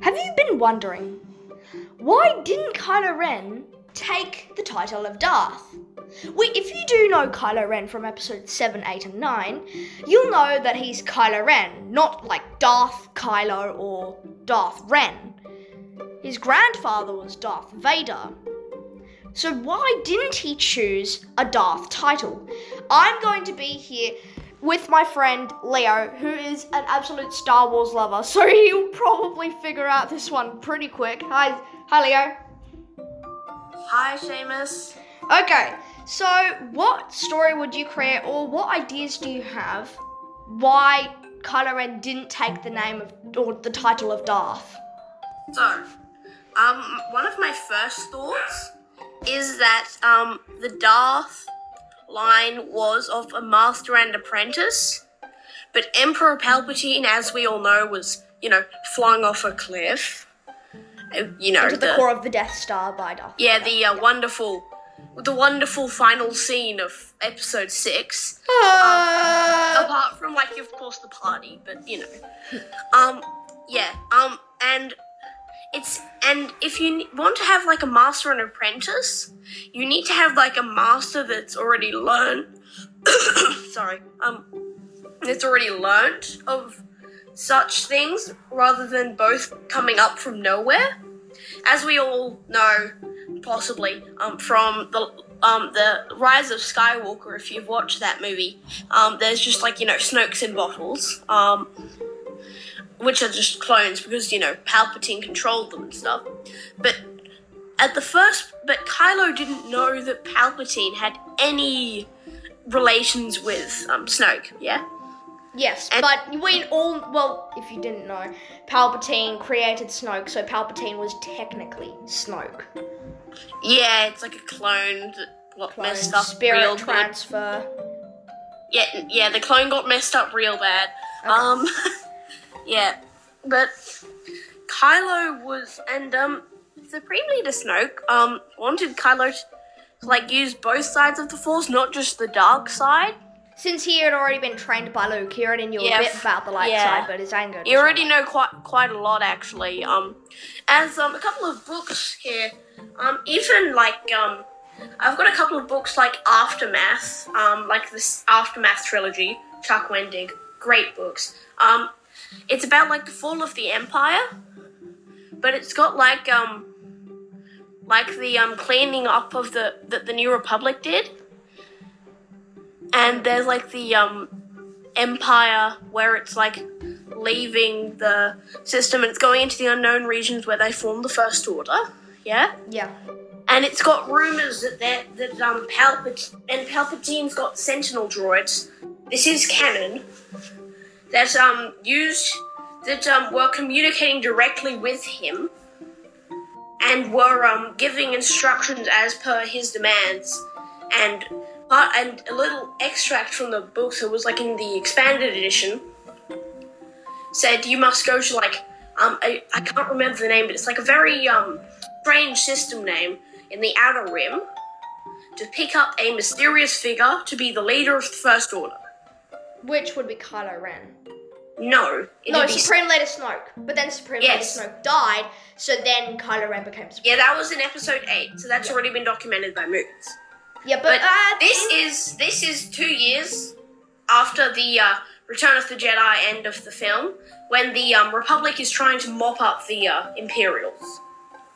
Have you been wondering why didn't Kylo Ren take the title of Darth? We, if you do know Kylo Ren from episode 7, 8, and 9, you'll know that he's Kylo Ren, not like Darth Kylo or Darth Ren. His grandfather was Darth Vader. So why didn't he choose a Darth title? I'm going to be here with my friend Leo, who is an absolute Star Wars lover, so he'll probably figure out this one pretty quick. Hi, hi Leo. Hi, Seamus. Okay, so what story would you create, or what ideas do you have? Why Kylo Ren didn't take the name of or the title of Darth? So, um, one of my first thoughts is that um, the Darth line was of a master and apprentice, but Emperor Palpatine, as we all know, was you know flung off a cliff. Uh, You know Into the, core of the Death Star by Darth. yeah Vader. the uh, wonderful, the wonderful final scene of Episode Six. Ah. apart from like of course the party but you know um yeah um and it's and if you want to have like a master and apprentice you need to have like a master that's already learned sorry um that's already learned of such things rather than both coming up from nowhere as we all know possibly um, from the um, the Rise of Skywalker. If you've watched that movie, um, there's just like you know Snokes in bottles, um, which are just clones because you know Palpatine controlled them and stuff. But at the first, but Kylo didn't know that Palpatine had any relations with um, Snoke. Yeah. Yes, And- but we all well, if you didn't know, Palpatine created Snoke, so Palpatine was technically Snoke. Yeah, it's like a clone that got Clone messed up spirit real good. transfer. Yeah, yeah, the clone got messed up real bad. Okay. Um, yeah, but Kylo was, and um, Supreme Leader Snoke um wanted Kylo to like use both sides of the Force, not just the dark side. Since he had already been trained by Luke, he already knew Yeah, a bit about the light yeah. side, but his anger. You already know quite quite a lot actually. Um, as um a couple of books here, um even like um. I've got a couple of books like Aftermath, um, like this Aftermath trilogy, Chuck Wendig, great books. Um, it's about like the fall of the Empire, but it's got like um, like the um cleaning up of the that the New Republic did, and there's like the um Empire where it's like leaving the system and it's going into the unknown regions where they formed the First Order. Yeah Yeah. and it's got rumors that that, that um Palpat and Palpatine's got Sentinel droids. This is canon. That um used that um were communicating directly with him and were um giving instructions as per his demands and part and a little extract from the book that was like in the expanded edition said you must go to like um I, I can't remember the name but it's like a very um strange system name in the Outer Rim to pick up a mysterious figure to be the leader of the First Order. Which would be Kylo Ren. No, No, be Supreme Leader Snoke. But then Supreme Yes. Leader Snoke died, so then Kylo Ren became Supreme. yeah, that was in Episode Eight, so that's already been documented by movies. Yeah, but, But uh, this is this is two years after the uh, Return of the Jedi end of the film, when the um, Republic is trying to mop up the uh, Imperials,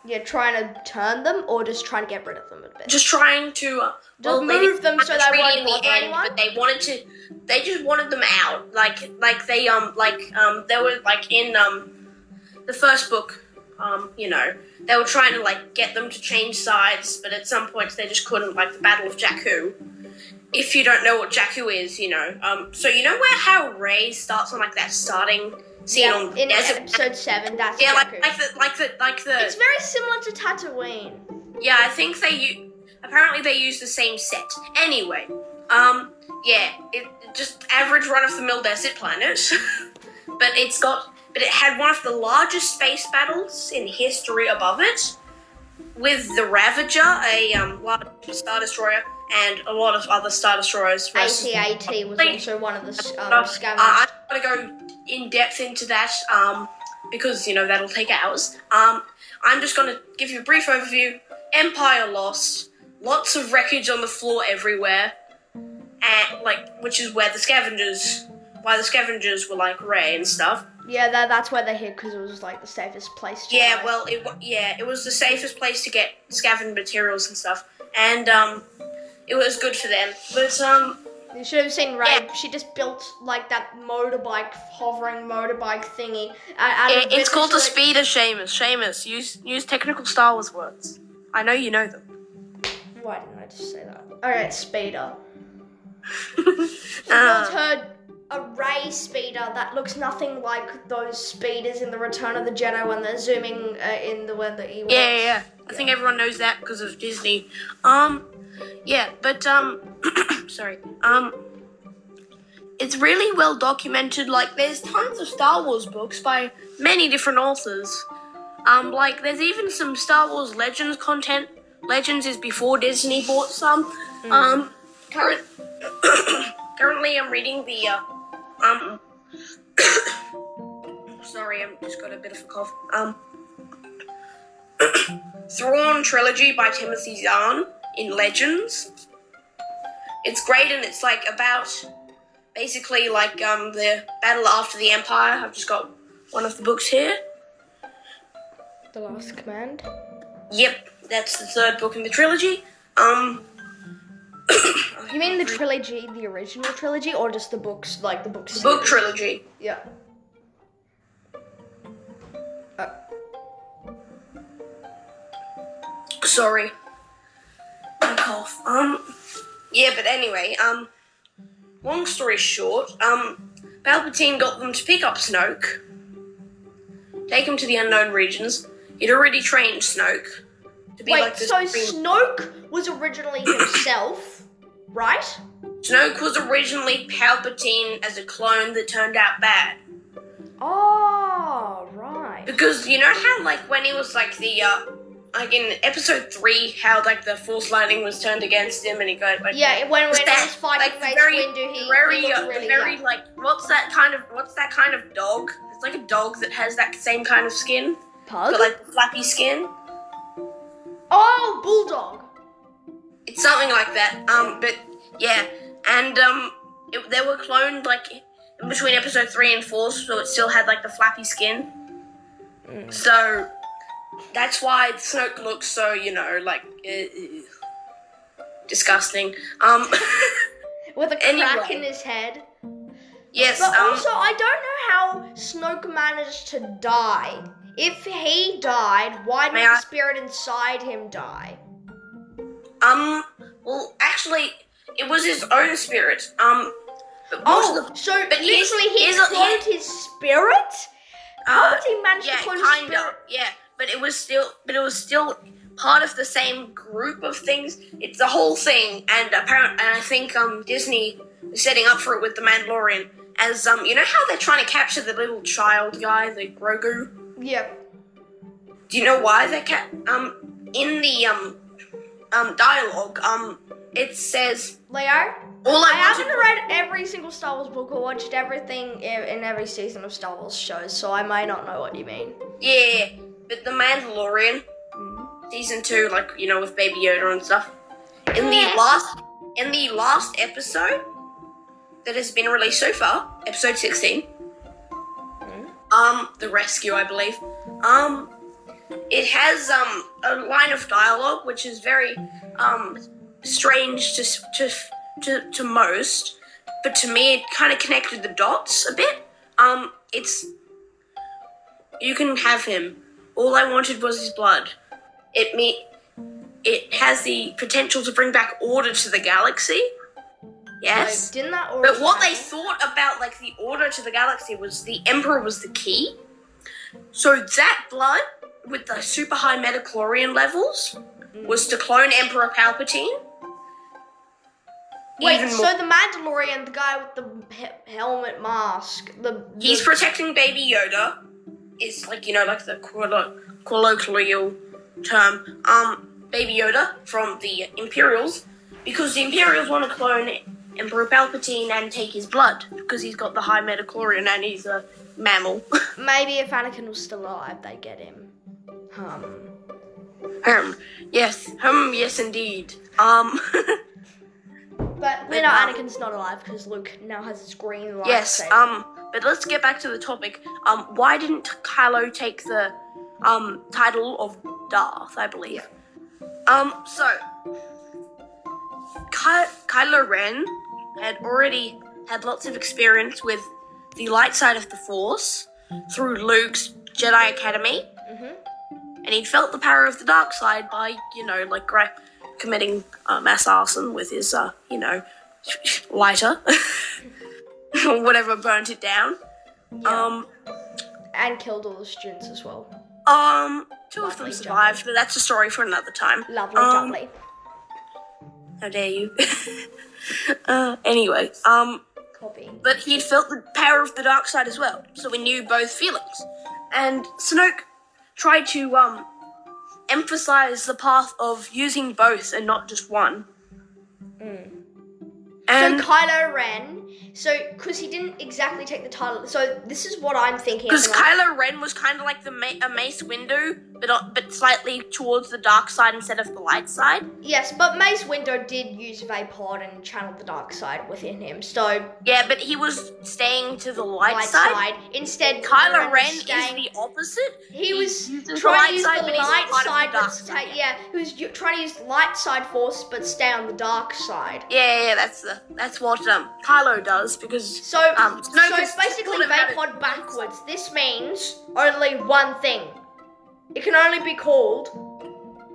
you're trying to turn them or just trying to get rid of them a bit. just trying to uh, they move them so they won't in the end, anyone? but they wanted to. They just wanted them out, like like they um like um they were like in um the first book, um you know they were trying to like get them to change sides, but at some points they just couldn't, like the Battle of Jakku. If you don't know what Jakku is, you know, um so you know where how Rey starts on like that starting scene yeah, on in desert. episode seven, that's yeah, like Jakku. like the like the like the It's very similar to Tatooine. yeah, I think they u- apparently they use the same set. Anyway, um, yeah, it it just average run of the mill desert planet, but it's got but it had one of the largest space battles in history above it, with the Ravager, a um large star destroyer, and a lot of other star destroyers. AT-AT was also one of the um, uh, scavengers. I'm gonna go in depth into that. Um, because you know that'll take hours. Um, I'm just gonna give you a brief overview. Empire lost. Lots of wreckage on the floor everywhere, and like which is where the scavengers, why the scavengers were like Rey and stuff. Yeah, that, that's where they hid because it was like the safest place to Yeah, well, it yeah, it was the safest place to get scavenged materials and stuff, and um, it was good for them. But um, You should have seen Rey. Yeah. She just built like that motorbike, hovering motorbike thingy. Out it- it's called the literally- speeder Seamus. Seamus, use use technical Star Wars words. I know you know them. Why didn't I just say that? Alright, speeder. She Uh, built her a ray speeder that looks nothing like those speeders in the Return of the Jedi when they're zooming uh, in the when the Ewoks. Yeah, yeah, yeah. I think everyone knows that because of Disney. Um, yeah, but um, sorry. Um, it's really well documented. Like, there's tons of Star Wars books by many different authors. Um, like, there's even some Star Wars Legends content. Legends is before Disney bought some. Um, current, currently I'm reading the uh, um. sorry, I'm just got a bit of a cough. Um. Thrawn trilogy by Timothy Zahn in Legends. It's great and it's like about basically like um the battle after the Empire. I've just got one of the books here. The Last Command. Yep, that's the third book in the trilogy. Um You mean the trilogy, the original trilogy, or just the books, like the books? book trilogy. Yeah. Uh, Sorry. Cough. Um yeah, but anyway, um long story short, um Palpatine got them to pick up Snoke, take him to the unknown regions. He'd already trained Snoke to be wait, like the so supreme- Snoke was originally himself, right? Snoke was originally Palpatine as a clone that turned out bad. Oh, right. Because you know how like when he was like the uh like in episode three, how like the Force lightning was turned against him and he got like Yeah, when, when Was he that, was fighting like, very- Windu, he, very, he uh, really very young. like what's that kind of what's that kind of dog? It's like a dog that has that same kind of skin, Pug? but like flappy skin. oh, bulldog. It's something like that. Um, but yeah, and um, it, they were cloned like in between episode three and four, so it still had like the flappy skin. So that's why Snoke looks so you know like uh, disgusting. Um, With a crack Anyway. in his head. yes. But um, also, I don't know how Snoke managed to die. If he died, why did May the I- spirit inside him die? Um. Well, actually, it was his own spirit. Um. Oh, the, so but literally he he's a- cloned his spirit? How uh, did he manage yeah, to clone his kind spirit? of. Yeah, but it was still, but it was still part of the same group of things. It's the whole thing, and apparent, and I think um Disney is setting up for it with the Mandalorian. As um, you know how they're trying to capture the little child guy, the Grogu. Yeah. Do you know why they ca- um in the um um dialogue um it says Leo, all I I, haven't read every single Star Wars book or watched everything in every season of Star Wars shows, so I may not know what you mean. Yeah, but the Mandalorian Mm. season two, like you know, with Baby Yoda and stuff. In the last, in the last episode that has been released so far, episode sixteen, um, the rescue, I believe, um, it has um a line of dialogue which is very um strange to to to to most, but to me it kind of connected the dots a bit. Um, it's you can have him. All I wanted was his blood. It me it has the potential to bring back order to the galaxy. Yes. Like, didn't that But already what they thought about like the order to the galaxy was the Emperor was the key. So that blood with the super high midi-chlorian levels mm. was to clone Emperor Palpatine. Wait, Even so more- the Mandalorian, the guy with the he- helmet mask, the He's protecting Baby Yoda. Is like you know like the collo- colloquial term. Um, Baby Yoda from the Imperials, because the Imperials want to clone Emperor Palpatine and take his blood because he's got the high midi-chlorian and he's a mammal. Maybe if Anakin was still alive, they'd get him. Um. um, yes, um, yes, indeed. Um, But we know um, Anakin's not alive because Luke now has his green lightsaber. yes. Um, but let's get back to the topic. Um, why didn't Kylo take the um title of Darth? I believe. Um, so Ky- Kylo Ren had already had lots of experience with the light side of the Force through Luke's Jedi Academy, Mhm. and he felt the power of the dark side by, you know, like gra- committing uh, mass arson with his, uh, you know, lighter, whatever burnt it down. Yeah. Um, and killed all the students as well. um, two of them Lovely survived, but that's a story for another time. Lovely, Um, lovely. How dare you? uh, anyway, um, Copy. but he'd felt the power of the dark side as well, so we knew both feelings. And Snoke tried to um emphasize the path of using both and not just one. And so Kylo Ren. So, because he didn't exactly take the title. So this is what I'm thinking. because at the moment. Kylo Ren was kind of like the ma- a Mace Windu, but uh, but slightly towards the dark side instead of the light side. Yes, but Mace Windu did use Vaapad and channel the dark side within him. So Yeah, but he was staying to the light, light side. side. Instead, Kylo Ren is the opposite. He was trying to use side, the light side, but stay, yeah, he was trying to use the light side force, but stay on the dark side. Yeah, yeah, yeah, that's the that's what um Kylo does because So, Um, Snoke so it's basically sort of it. Vaapad backwards. This means only one thing. It can only be called.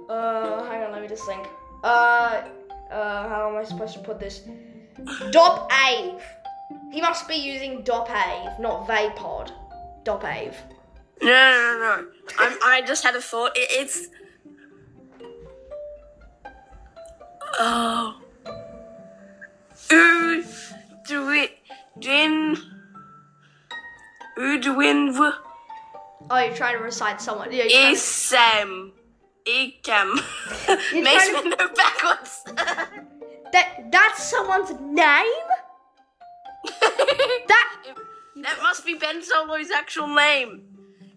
Uh, hang on, let me just think. Uh, uh, how am I supposed to put this? Dop Ave. He must be using Dop Ave, not Vaapad. Dop Ave. no no no no. I'm, I just had a thought. It, it's oh. Oh, you're trying to recite someone. Yeah, you're trying to- isam ikam. You're Mace to- Windu backwards. that that's someone's name. That that must be Ben Solo's actual name.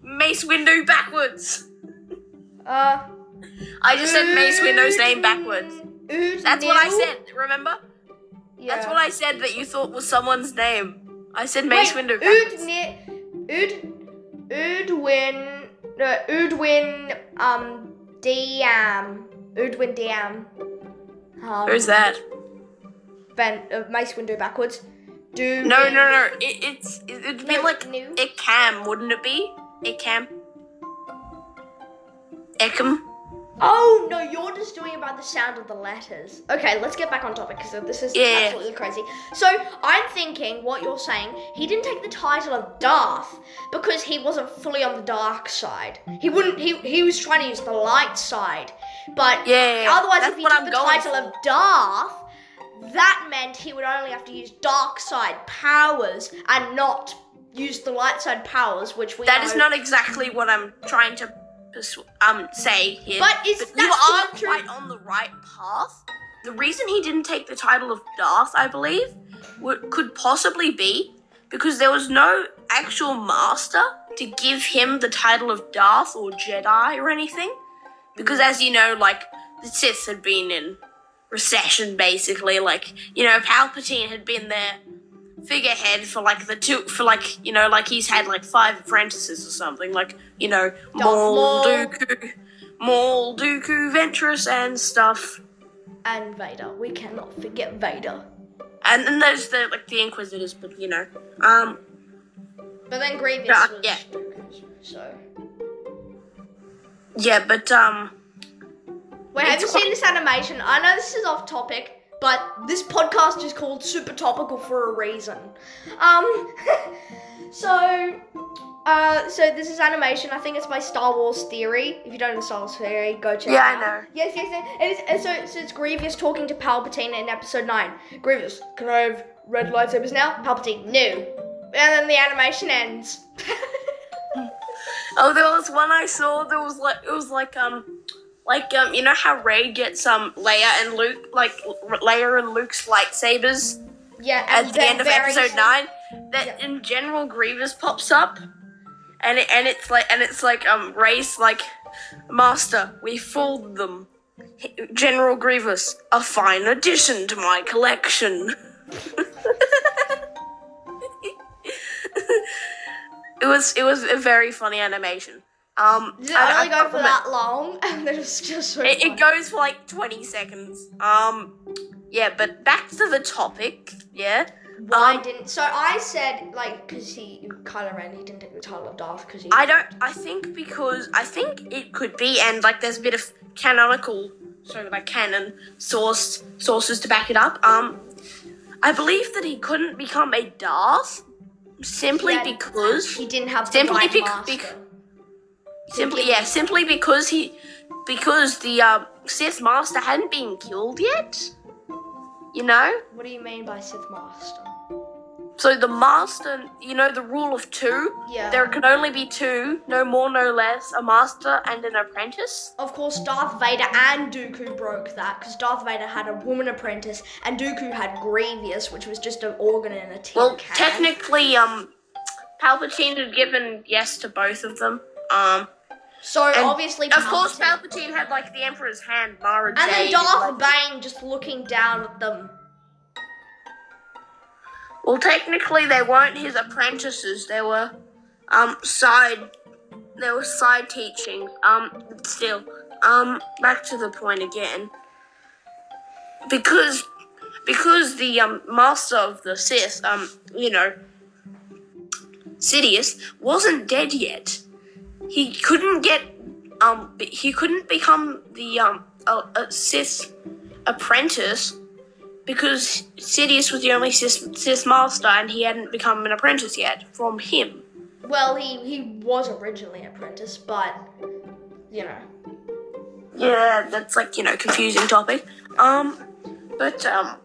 Mace Windu backwards. uh. I just said Mace Windu's name backwards. Ood That's what I said. Remember? Yeah. That's what I said that you thought was someone's name. I said Mace Wait, Windu backwards. Ud, Udwin, no, Udwin, um, Diam, Udwin Diam. Um, Who's that? Ben, uh, Mace Windu backwards. Do No, no, no. It, it's it, it'd be No, like no. Ikam, wouldn't it be? It Ikam. Ekam. Oh no, you're just doing about the sound of the letters. Okay, let's get back on topic because this is Yeah. absolutely crazy. So I'm thinking what you're saying. He didn't take the title of Darth because he wasn't fully on the dark side. He wouldn't. He he was trying to use the light side, but Yeah, otherwise, if he took I'm the title for. of Darth, that meant he would only have to use dark side powers and not use the light side powers, which we That is not exactly what I'm trying to persu- um say here. But is you that are not quite on the right path. The reason he didn't take the title of Darth, I believe, would, could possibly be because there was no actual master to give him the title of Darth or Jedi or anything. Because as you know, like the Sith had been in recession basically. Like you know, Palpatine had been their figurehead for like the two for like you know like he's had like five apprentices or something like you know Maul, Maul. Dooku, Maul, Dooku, Ventress and stuff. and Vader. We cannot forget Vader. And then there's the like the Inquisitors, but you know, um, But then Grievous Yeah, was yeah. So. yeah, but um, Wait, have you seen this animation? I know this is off topic, but this podcast is called Super Topical for a reason. Um, so, uh, so this is animation. I think it's by Star Wars Theory. If you don't know Star Wars Theory, go check Yeah, it I out. know. Yes, yes, yes. It's, and so, so it's Grievous talking to Palpatine in Episode Nine. Grievous, can I have red lightsabers now? Palpatine, no. And then the animation ends. oh, there was one I saw. There was like it was like um, like um, you know how Rey gets um Leia and Luke like Leia and Luke's lightsabers Yeah, at the end of episode nine that Yeah. in General Grievous pops up, and it, and it's like and it's like um Rey's like, Master, we fooled them. General Grievous, a fine addition to my collection. it was it was a very funny animation. Um, it I- only I go for that long? And it was just so it, it goes for like 20 seconds. Um, yeah, but back to the topic. Yeah. Why um, didn't? So I said like because he Kylo Ren he didn't take the title of Darth because he. I don't. I think because I think it could be, and like there's a bit of canonical, so like canon source sources to back it up. Um, I believe that he couldn't become a Darth simply Yeah. because he didn't have the Simply right bec- master. bec- simply yeah simply because he because the um, Sith Master hadn't been killed yet. You know. what do you mean by Sith master? So the master, you know, the rule of two. Yeah. There can only be two, no more, no less, a master and an apprentice. Of course, Darth Vader and Dooku broke that because Darth Vader had a woman apprentice and Dooku had Grievous, which was just an organ in a tin Well, can. technically, um, Palpatine had given yes to both of them. Um, So and obviously, of course, Palpatine- Palpatine had like the Emperor's hand, Mara And then Darth like- Bane just looking down at them. Well, technically, they weren't his apprentices. They were, um, side. They were side teachings. Um, still, um, back to the point again. Because, because the um master of the Sith, um, you know, Sidious wasn't dead yet. He couldn't get, um, he couldn't become the um Sith apprentice because Sidious was the only Sith, Sith master and he hadn't become an apprentice yet from him. Well, he he was originally an apprentice, but you know. Yeah, that's like you know confusing topic. Um, but um,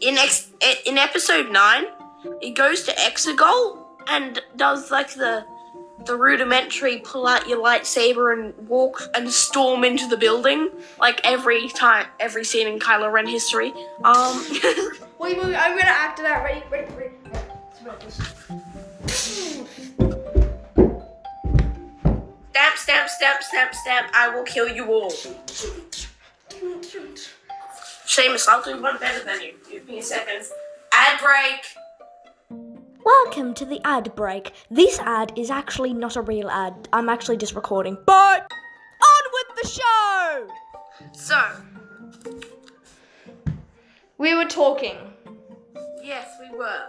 in ex- in episode nine, it goes to Exegol and does like the the rudimentary pull out your lightsaber and walk and storm into the building like every time every scene in Kylo Ren history. Um. Wait, wait, I'm gonna act it out. Ready, ready, ready. Let's read this. Stamp, stamp, stamp, stamp, stamp. I will kill you all. Seamus, I'll do one better than you. Give me a second. Ad break. Welcome to the ad break. This ad is actually not a real ad. I'm actually just recording. But on with the show. So, We were talking. yes, we were.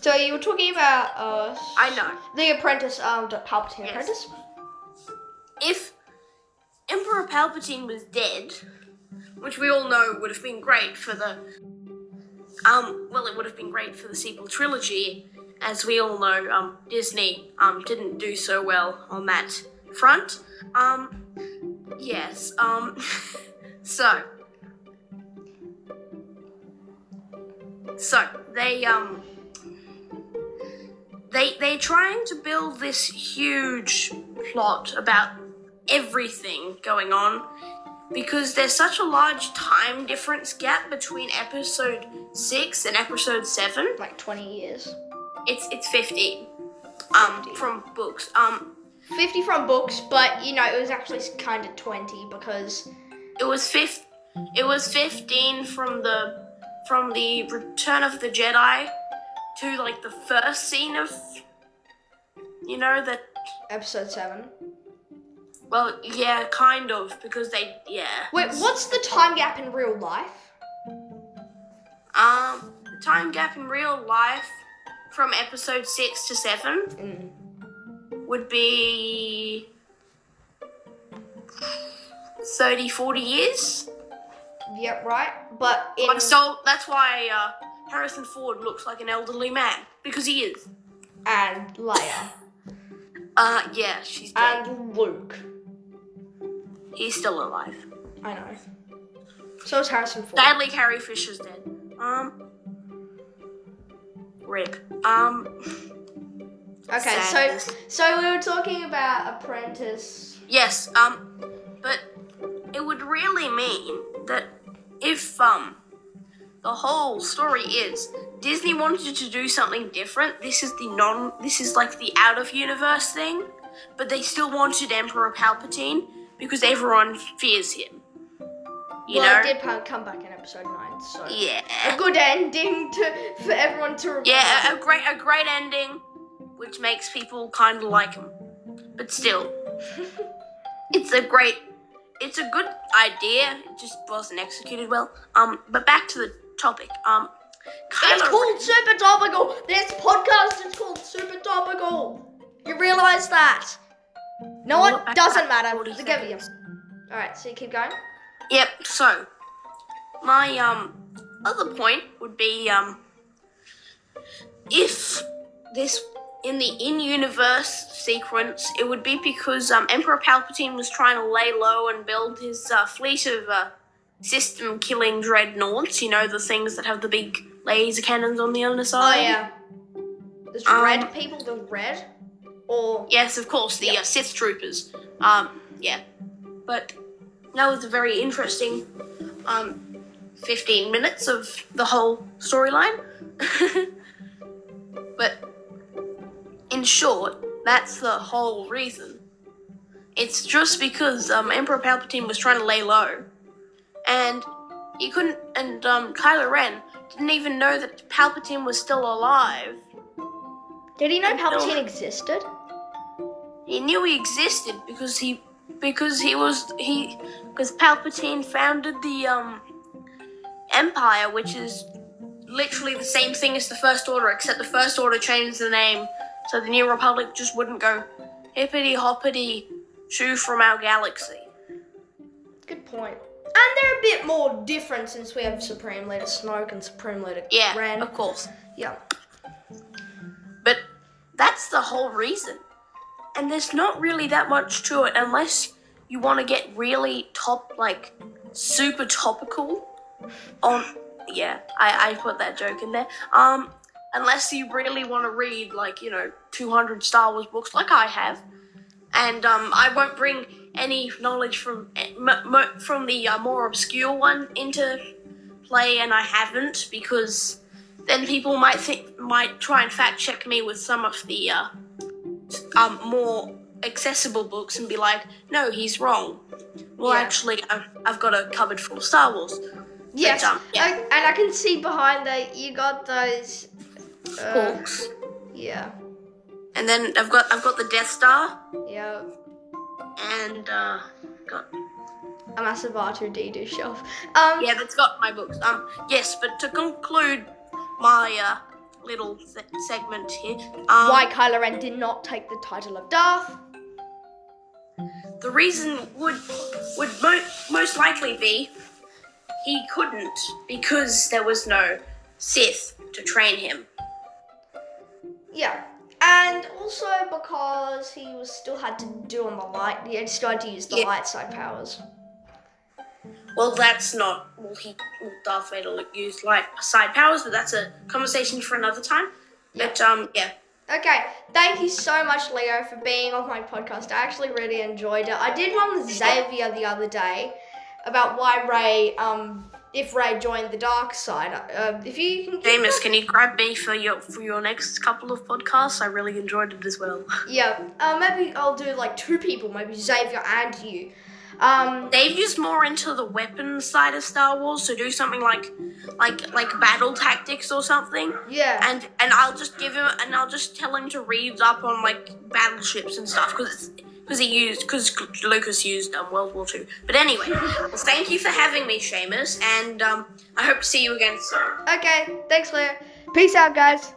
So you were talking about uh I know. the apprentice, um, the Palpatine Yes. apprentice. If Emperor Palpatine was dead, which we all know would have been great for the. Um, well, it would have been great for the sequel trilogy. As we all know, um, Disney um, didn't do so well on that front. Um, yes. Um, so. So they um they they're trying to build this huge plot about everything going on because there's such a large time difference gap between episode 6 and episode 7 Like 20 years. it's it's 15 um from books um 50 from books, but you know, it was actually kind of 20 because it was fifth it was 15 from the from the return of the jedi to like the first scene of you know that episode 7. Well yeah kind of because they yeah Wait, what's the time gap in real life? Um, the time gap in real life from episode 6 to 7 Mm. would be 30, 40 years. Yep, right. But in Like, so that's why uh, Harrison Ford looks like an elderly man, because he is. and Leia Uh, yeah, she's dead. and Luke. He's still alive. I know. So is Harrison Ford. Sadly, Carrie Fisher's dead. Um, rip. Um, Okay, sadness. so so we were talking about Apprentice. Yes, um, but it would really mean that if, um, the whole story is Disney wanted to do something different. This is the non. This is like the out of universe thing, but they still wanted Emperor Palpatine because everyone fears him. You well, know. it did come back in episode nine, so yeah. a good ending to for everyone to remember. Yeah, a, a great a great ending, which makes people kind of like him. But still, it's a great, it's a good idea. It just wasn't executed well. Um, but back to the topic. Um, It's called Ren- Super Topical. This podcast is called Super Topical. You realize that? No, Well, it doesn't matter. 40 The give you. All right, so you keep going. Yep. So, my um other point would be um if this in the in-universe sequence, it would be because um Emperor Palpatine was trying to lay low and build his uh, fleet of uh, system-killing dreadnoughts. You know the things that have the big laser cannons on the other side. Oh yeah. There's Um, red people. The red. Or Yes, of course, the Yep. uh, Sith troopers. Um, yeah, but that was a very interesting um, 15 minutes of the whole storyline. but in short, that's the whole reason. It's just because um, Emperor Palpatine was trying to lay low, and he couldn't. And um, Kylo Ren didn't even know that Palpatine was still alive. did he know No. Palpatine existed? He knew he existed because he because he was he because Palpatine founded the um Empire, which is literally the same thing as the First Order, except the First Order changed the name so the New Republic just wouldn't go hippity hoppity shoo from our galaxy. Good point. And they're a bit more different since we have Supreme Leader Snoke and Supreme Leader Yeah, Ren. of course. Yeah. But that's the whole reason. And there's not really that much to it unless you want to get really top, like, super topical on. Yeah, I, I put that joke in there. Um, unless you really want to read, like, you know, 200 Star Wars books, like I have. And um, I won't bring any knowledge from m- from the uh, more obscure one into play, and I haven't because then people might think might try and fact check me with some of the uh, um, more accessible books and be like, no, he's wrong. Well, Yeah. actually, I've, I've got a cupboard full of Star Wars. Yes. um, yeah. I- and I can see behind that you got those. Uh, books. yeah. And then I've got I've got the Death Star Yeah. and uh, got A massive R2D2 shelf. Um. yeah, that's got my books. Um, yes, but to conclude my uh, little se- segment here, um, Why Kylo Ren did not take the title of Darth. the reason would would mo- most likely be he couldn't because there was no Sith to train him. Yeah. And also because he was still had to do on the light. He still had to use the Yeah. light side powers. Well, that's not. Well, he Darth Vader used light side powers, but that's a conversation for another time. But um, yeah, Okay, thank you so much, Leo, for being on my podcast. I actually really enjoyed it. I did one with Xavier the other day about why Rey, um, if Rey joined the dark side. Uh, if you can, James, can you grab me for your for your next couple of podcasts? I really enjoyed it as well. yeah, uh, maybe I'll do like two people, maybe Xavier and you. Um, They've used more into the weapons side of Star Wars, so do something like like like battle tactics or something. yeah, And and I'll just give him and I'll just tell him to read up on like battleships and stuff because because he used because Lucas used um, World War Two. But anyway, well, thank you for having me, Seamus, and um, I hope to see you again soon. okay, thanks, Leo. Peace out, guys.